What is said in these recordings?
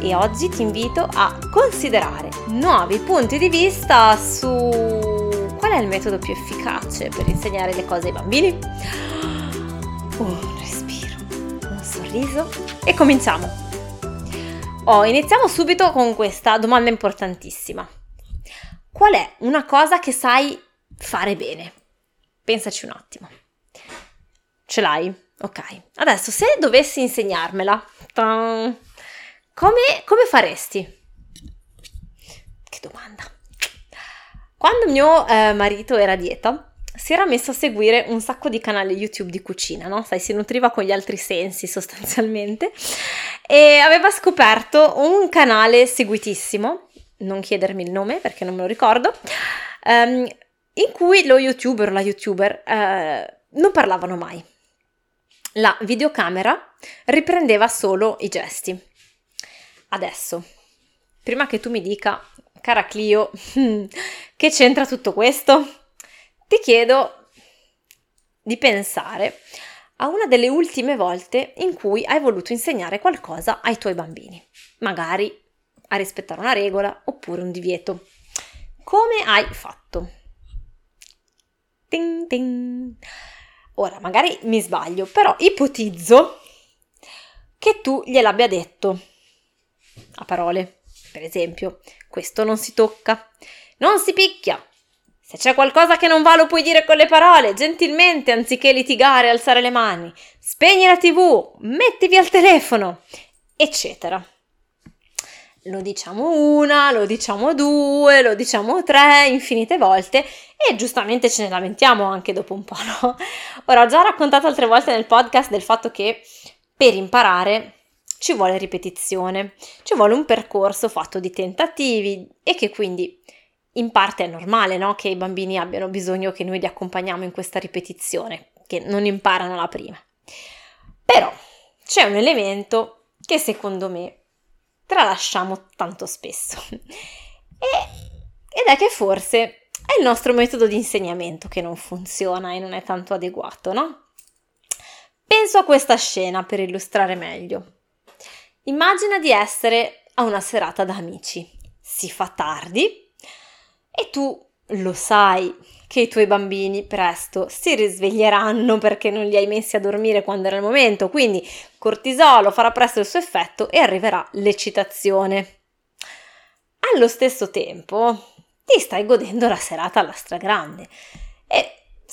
e oggi ti invito a considerare nuovi punti di vista su qual è il metodo più efficace per insegnare le cose ai bambini. Un respiro, un sorriso e cominciamo. Oh, iniziamo subito con questa domanda importantissima. Qual è una cosa che sai fare bene? Pensaci un attimo. Ce l'hai? Ok. Adesso se dovessi insegnarmela, come, come faresti? Che domanda. Quando mio eh, marito era a dieta, si era messo a seguire un sacco di canali YouTube di cucina, no? Sai, si nutriva con gli altri sensi sostanzialmente e aveva scoperto un canale seguitissimo, non chiedermi il nome perché non me lo ricordo, um, in cui lo youtuber o la youtuber uh, non parlavano mai. La videocamera riprendeva solo i gesti. Adesso, prima che tu mi dica, cara Clio, che c'entra tutto questo? Ti chiedo di pensare a una delle ultime volte in cui hai voluto insegnare qualcosa ai tuoi bambini, magari a rispettare una regola oppure un divieto. Come hai fatto? Ting ting. Ora, magari mi sbaglio, però ipotizzo che tu gliel'abbia detto a parole. Per esempio, questo non si tocca, non si picchia. Se c'è qualcosa che non va lo puoi dire con le parole, gentilmente, anziché litigare e alzare le mani. Spegni la tv, metti via il telefono, eccetera. Lo diciamo una, lo diciamo due, lo diciamo tre, infinite volte e giustamente ce ne lamentiamo anche dopo un po', no? Ora ho già raccontato altre volte nel podcast del fatto che per imparare ci vuole ripetizione, ci vuole un percorso fatto di tentativi e che quindi in parte è normale no? che i bambini abbiano bisogno che noi li accompagniamo in questa ripetizione, che non imparano la prima. Però c'è un elemento che secondo me tralasciamo tanto spesso e, ed è che forse è il nostro metodo di insegnamento che non funziona e non è tanto adeguato, no? Penso a questa scena per illustrare meglio. Immagina di essere a una serata da amici. Si fa tardi e tu lo sai che i tuoi bambini presto si risveglieranno perché non li hai messi a dormire quando era il momento, quindi cortisolo farà presto il suo effetto e arriverà l'eccitazione. Allo stesso tempo ti stai godendo la serata alla stragrande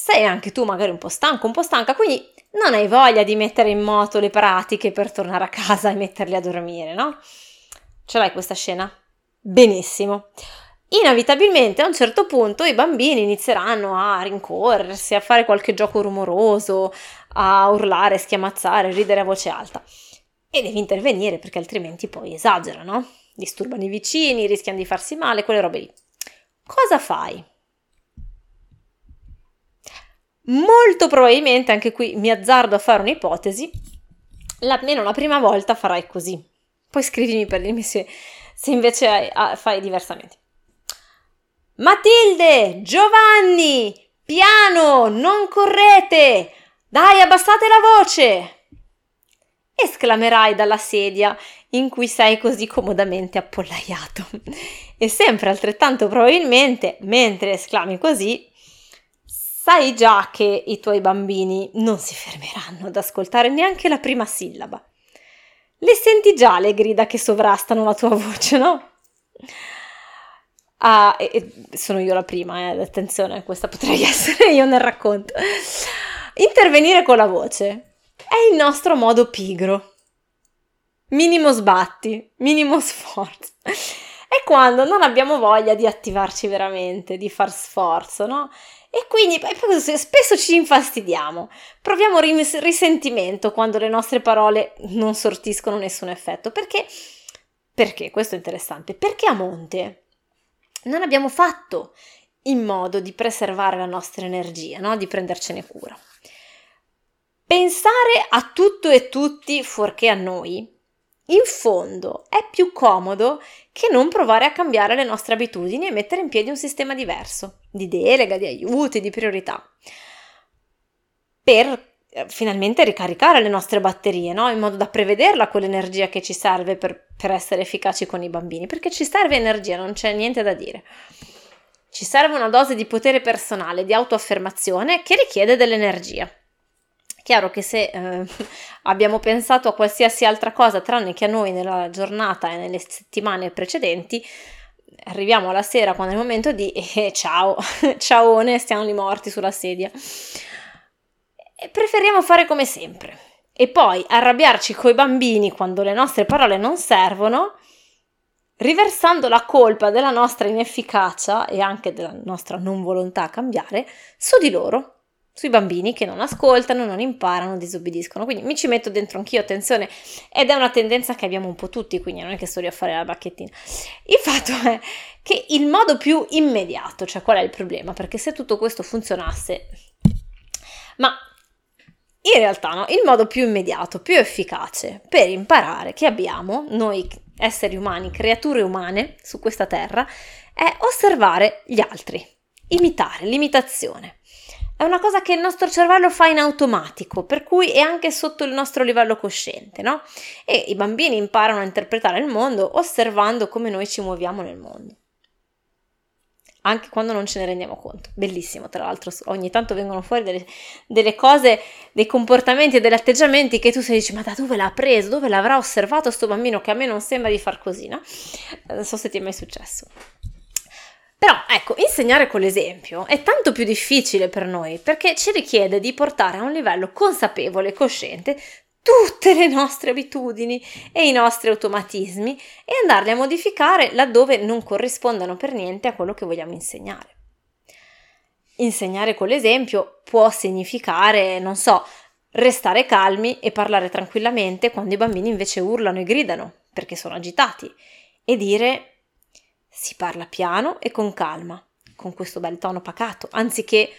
sei anche tu magari un po' stanco, un po' stanca, quindi non hai voglia di mettere in moto le pratiche per tornare a casa e metterli a dormire, no? Ce l'hai questa scena? Benissimo. Inevitabilmente a un certo punto i bambini inizieranno a rincorrersi, a fare qualche gioco rumoroso, a urlare, schiamazzare, ridere a voce alta. E devi intervenire perché altrimenti poi esagerano, disturbano i vicini, rischiano di farsi male, quelle robe lì. Cosa fai? Molto probabilmente, anche qui mi azzardo a fare un'ipotesi, almeno la prima volta farai così. Poi scrivimi per dirmi se, se invece fai diversamente. Matilde, Giovanni, piano, non correte! Dai, abbassate la voce! esclamerai dalla sedia in cui sei così comodamente appollaiato. E sempre altrettanto probabilmente, mentre esclami così, sai già che i tuoi bambini non si fermeranno ad ascoltare neanche la prima sillaba. Le senti già le grida che sovrastano la tua voce, no? Ah, e, e sono io la prima, eh, attenzione, questa potrei essere io nel racconto. Intervenire con la voce è il nostro modo pigro. Minimo sbatti, minimo sforzo. È quando non abbiamo voglia di attivarci veramente, di far sforzo, no? E quindi spesso ci infastidiamo, proviamo risentimento quando le nostre parole non sortiscono nessun effetto. Perché? Perché? Questo è interessante. Perché a monte non abbiamo fatto in modo di preservare la nostra energia, no? di prendercene cura. Pensare a tutto e tutti fuorché a noi, in fondo, è più comodo che non provare a cambiare le nostre abitudini e mettere in piedi un sistema diverso, di delega, di aiuti, di priorità, per eh, finalmente ricaricare le nostre batterie, no? in modo da prevederla quell'energia che ci serve per, per essere efficaci con i bambini, perché ci serve energia, non c'è niente da dire. Ci serve una dose di potere personale, di autoaffermazione che richiede dell'energia. Chiaro che se eh, abbiamo pensato a qualsiasi altra cosa tranne che a noi nella giornata e nelle settimane precedenti, arriviamo alla sera quando è il momento di eh, ciao, ciaone, stiamo lì morti sulla sedia. E preferiamo fare come sempre. E poi arrabbiarci coi bambini quando le nostre parole non servono riversando la colpa della nostra inefficacia e anche della nostra non volontà a cambiare su di loro, sui bambini che non ascoltano, non imparano, disobbediscono. Quindi mi ci metto dentro anch'io, attenzione, ed è una tendenza che abbiamo un po' tutti, quindi non è che sto lì a fare la bacchettina. Il fatto è che il modo più immediato, cioè qual è il problema? Perché se tutto questo funzionasse, ma in realtà no, il modo più immediato, più efficace per imparare che abbiamo, noi esseri umani, creature umane su questa terra, è osservare gli altri, imitare, l'imitazione. È una cosa che il nostro cervello fa in automatico, per cui è anche sotto il nostro livello cosciente, no? E i bambini imparano a interpretare il mondo osservando come noi ci muoviamo nel mondo anche quando non ce ne rendiamo conto. Bellissimo, tra l'altro, ogni tanto vengono fuori delle, delle cose, dei comportamenti e degli atteggiamenti che tu si dici, ma da dove l'ha preso? Dove l'avrà osservato sto bambino che a me non sembra di far così, no? Non so se ti è mai successo. Però ecco, insegnare con l'esempio è tanto più difficile per noi perché ci richiede di portare a un livello consapevole e cosciente tutte le nostre abitudini e i nostri automatismi e andarli a modificare laddove non corrispondano per niente a quello che vogliamo insegnare. Insegnare con l'esempio può significare, non so, restare calmi e parlare tranquillamente quando i bambini invece urlano e gridano perché sono agitati e dire si parla piano e con calma, con questo bel tono pacato, anziché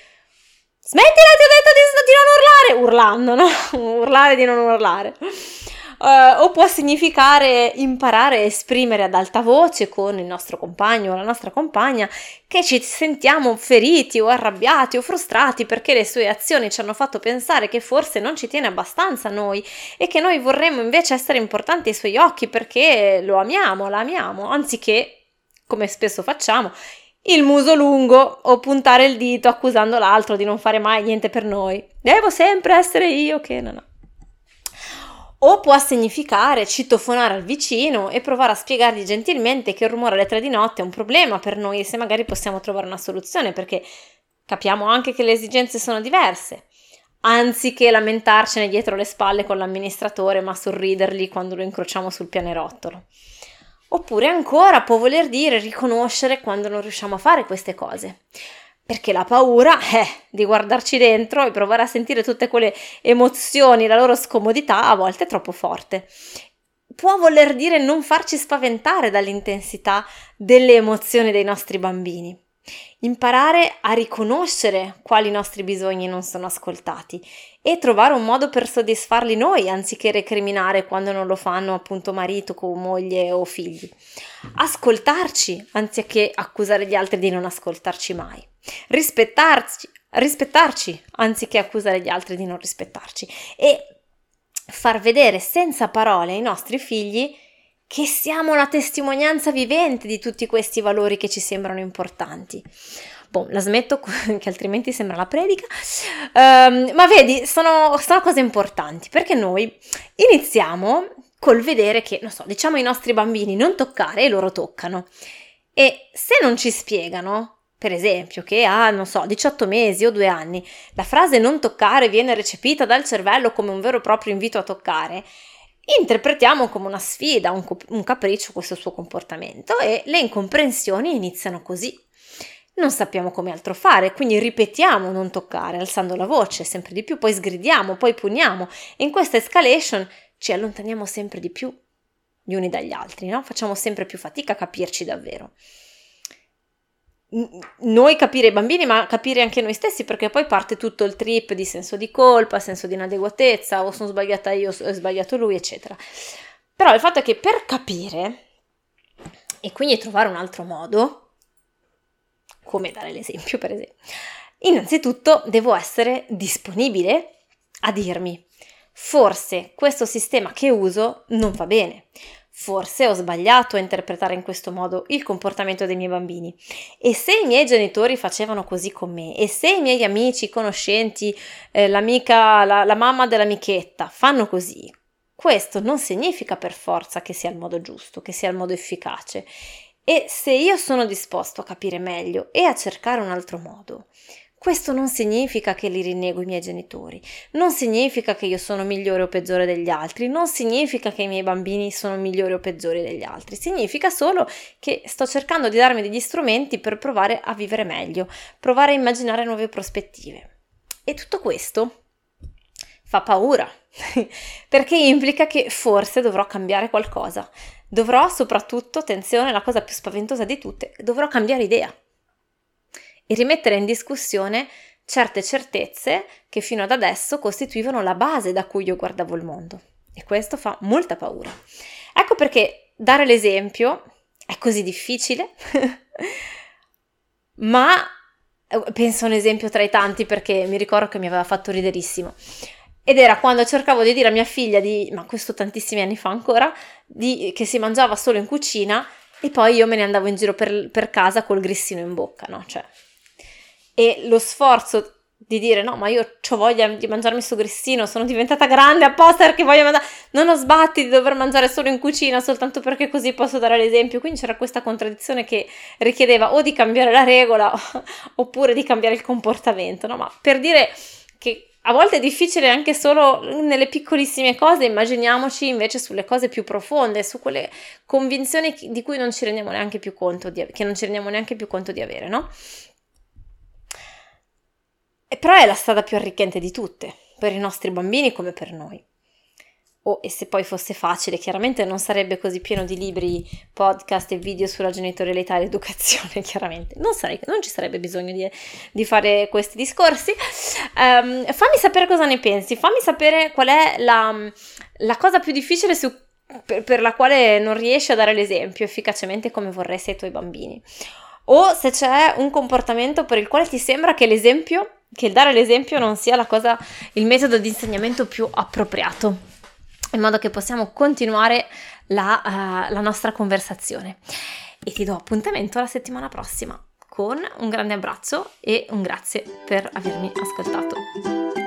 Smettila, ti ho detto di, di non urlare! Urlando, no? urlare di non urlare. Uh, o può significare imparare a esprimere ad alta voce con il nostro compagno o la nostra compagna che ci sentiamo feriti o arrabbiati o frustrati perché le sue azioni ci hanno fatto pensare che forse non ci tiene abbastanza a noi e che noi vorremmo invece essere importanti ai suoi occhi perché lo amiamo, la amiamo, anziché, come spesso facciamo, il muso lungo o puntare il dito accusando l'altro di non fare mai niente per noi. Devo sempre essere io che non ho. O può significare citofonare al vicino e provare a spiegargli gentilmente che il rumore alle tre di notte è un problema per noi e se magari possiamo trovare una soluzione perché capiamo anche che le esigenze sono diverse. Anziché lamentarcene dietro le spalle con l'amministratore ma sorridergli quando lo incrociamo sul pianerottolo. Oppure ancora può voler dire riconoscere quando non riusciamo a fare queste cose. Perché la paura è di guardarci dentro e provare a sentire tutte quelle emozioni, la loro scomodità a volte è troppo forte. Può voler dire non farci spaventare dall'intensità delle emozioni dei nostri bambini. Imparare a riconoscere quali nostri bisogni non sono ascoltati e trovare un modo per soddisfarli noi anziché recriminare quando non lo fanno appunto marito, moglie o figli. Ascoltarci anziché accusare gli altri di non ascoltarci mai. Rispettarci, rispettarci anziché accusare gli altri di non rispettarci e far vedere senza parole ai nostri figli che siamo la testimonianza vivente di tutti questi valori che ci sembrano importanti. Boh, la smetto che altrimenti sembra la predica. Um, ma vedi, sono, sono cose importanti perché noi iniziamo col vedere che, non so, diciamo ai nostri bambini non toccare e loro toccano. E se non ci spiegano, per esempio, che a, non so, 18 mesi o due anni, la frase non toccare viene recepita dal cervello come un vero e proprio invito a toccare, interpretiamo come una sfida, un, un capriccio questo suo comportamento e le incomprensioni iniziano così. Non sappiamo come altro fare, quindi ripetiamo non toccare, alzando la voce sempre di più, poi sgridiamo, poi pugniamo e in questa escalation ci allontaniamo sempre di più gli uni dagli altri, no? Facciamo sempre più fatica a capirci davvero. Noi capire i bambini, ma capire anche noi stessi, perché poi parte tutto il trip di senso di colpa, senso di inadeguatezza, o sono sbagliata io, o è sbagliato lui, eccetera. Però il fatto è che per capire, e quindi trovare un altro modo, come dare l'esempio per esempio, innanzitutto devo essere disponibile a dirmi, forse questo sistema che uso non va bene, Forse ho sbagliato a interpretare in questo modo il comportamento dei miei bambini. E se i miei genitori facevano così con me, e se i miei amici, conoscenti, eh, l'amica, la, la mamma dell'amichetta fanno così, questo non significa per forza che sia il modo giusto, che sia il modo efficace. E se io sono disposto a capire meglio e a cercare un altro modo, questo non significa che li rinnego i miei genitori, non significa che io sono migliore o peggiore degli altri, non significa che i miei bambini sono migliori o peggiori degli altri, significa solo che sto cercando di darmi degli strumenti per provare a vivere meglio, provare a immaginare nuove prospettive. E tutto questo fa paura, perché implica che forse dovrò cambiare qualcosa. Dovrò soprattutto, attenzione, la cosa più spaventosa di tutte, dovrò cambiare idea e rimettere in discussione certe certezze che fino ad adesso costituivano la base da cui io guardavo il mondo. E questo fa molta paura. Ecco perché dare l'esempio è così difficile, ma eh, penso a un esempio tra i tanti perché mi ricordo che mi aveva fatto riderissimo. Ed era quando cercavo di dire a mia figlia, di, ma questo tantissimi anni fa ancora, di, che si mangiava solo in cucina e poi io me ne andavo in giro per, per casa col grissino in bocca, no? Cioè, e lo sforzo di dire no, ma io ho voglia di mangiarmi sto grissino, sono diventata grande apposta perché voglio mangiare, non ho sbatti di dover mangiare solo in cucina soltanto perché così posso dare l'esempio. Quindi c'era questa contraddizione che richiedeva o di cambiare la regola oppure di cambiare il comportamento, no? Ma per dire che a volte è difficile anche solo nelle piccolissime cose, immaginiamoci invece sulle cose più profonde, su quelle convinzioni di cui non ci rendiamo neanche più conto di, che non ci rendiamo neanche più conto di avere, no? E però è la strada più arricchente di tutte, per i nostri bambini come per noi. Oh, e se poi fosse facile, chiaramente non sarebbe così pieno di libri, podcast e video sulla genitorialità e l'educazione, chiaramente. Non, sarei, non ci sarebbe bisogno di, di fare questi discorsi. Um, fammi sapere cosa ne pensi, fammi sapere qual è la, la cosa più difficile su, per, per la quale non riesci a dare l'esempio efficacemente come vorresti ai tuoi bambini. O se c'è un comportamento per il quale ti sembra che l'esempio che dare l'esempio non sia la cosa, il metodo di insegnamento più appropriato, in modo che possiamo continuare la, uh, la nostra conversazione. E ti do appuntamento la settimana prossima con un grande abbraccio e un grazie per avermi ascoltato.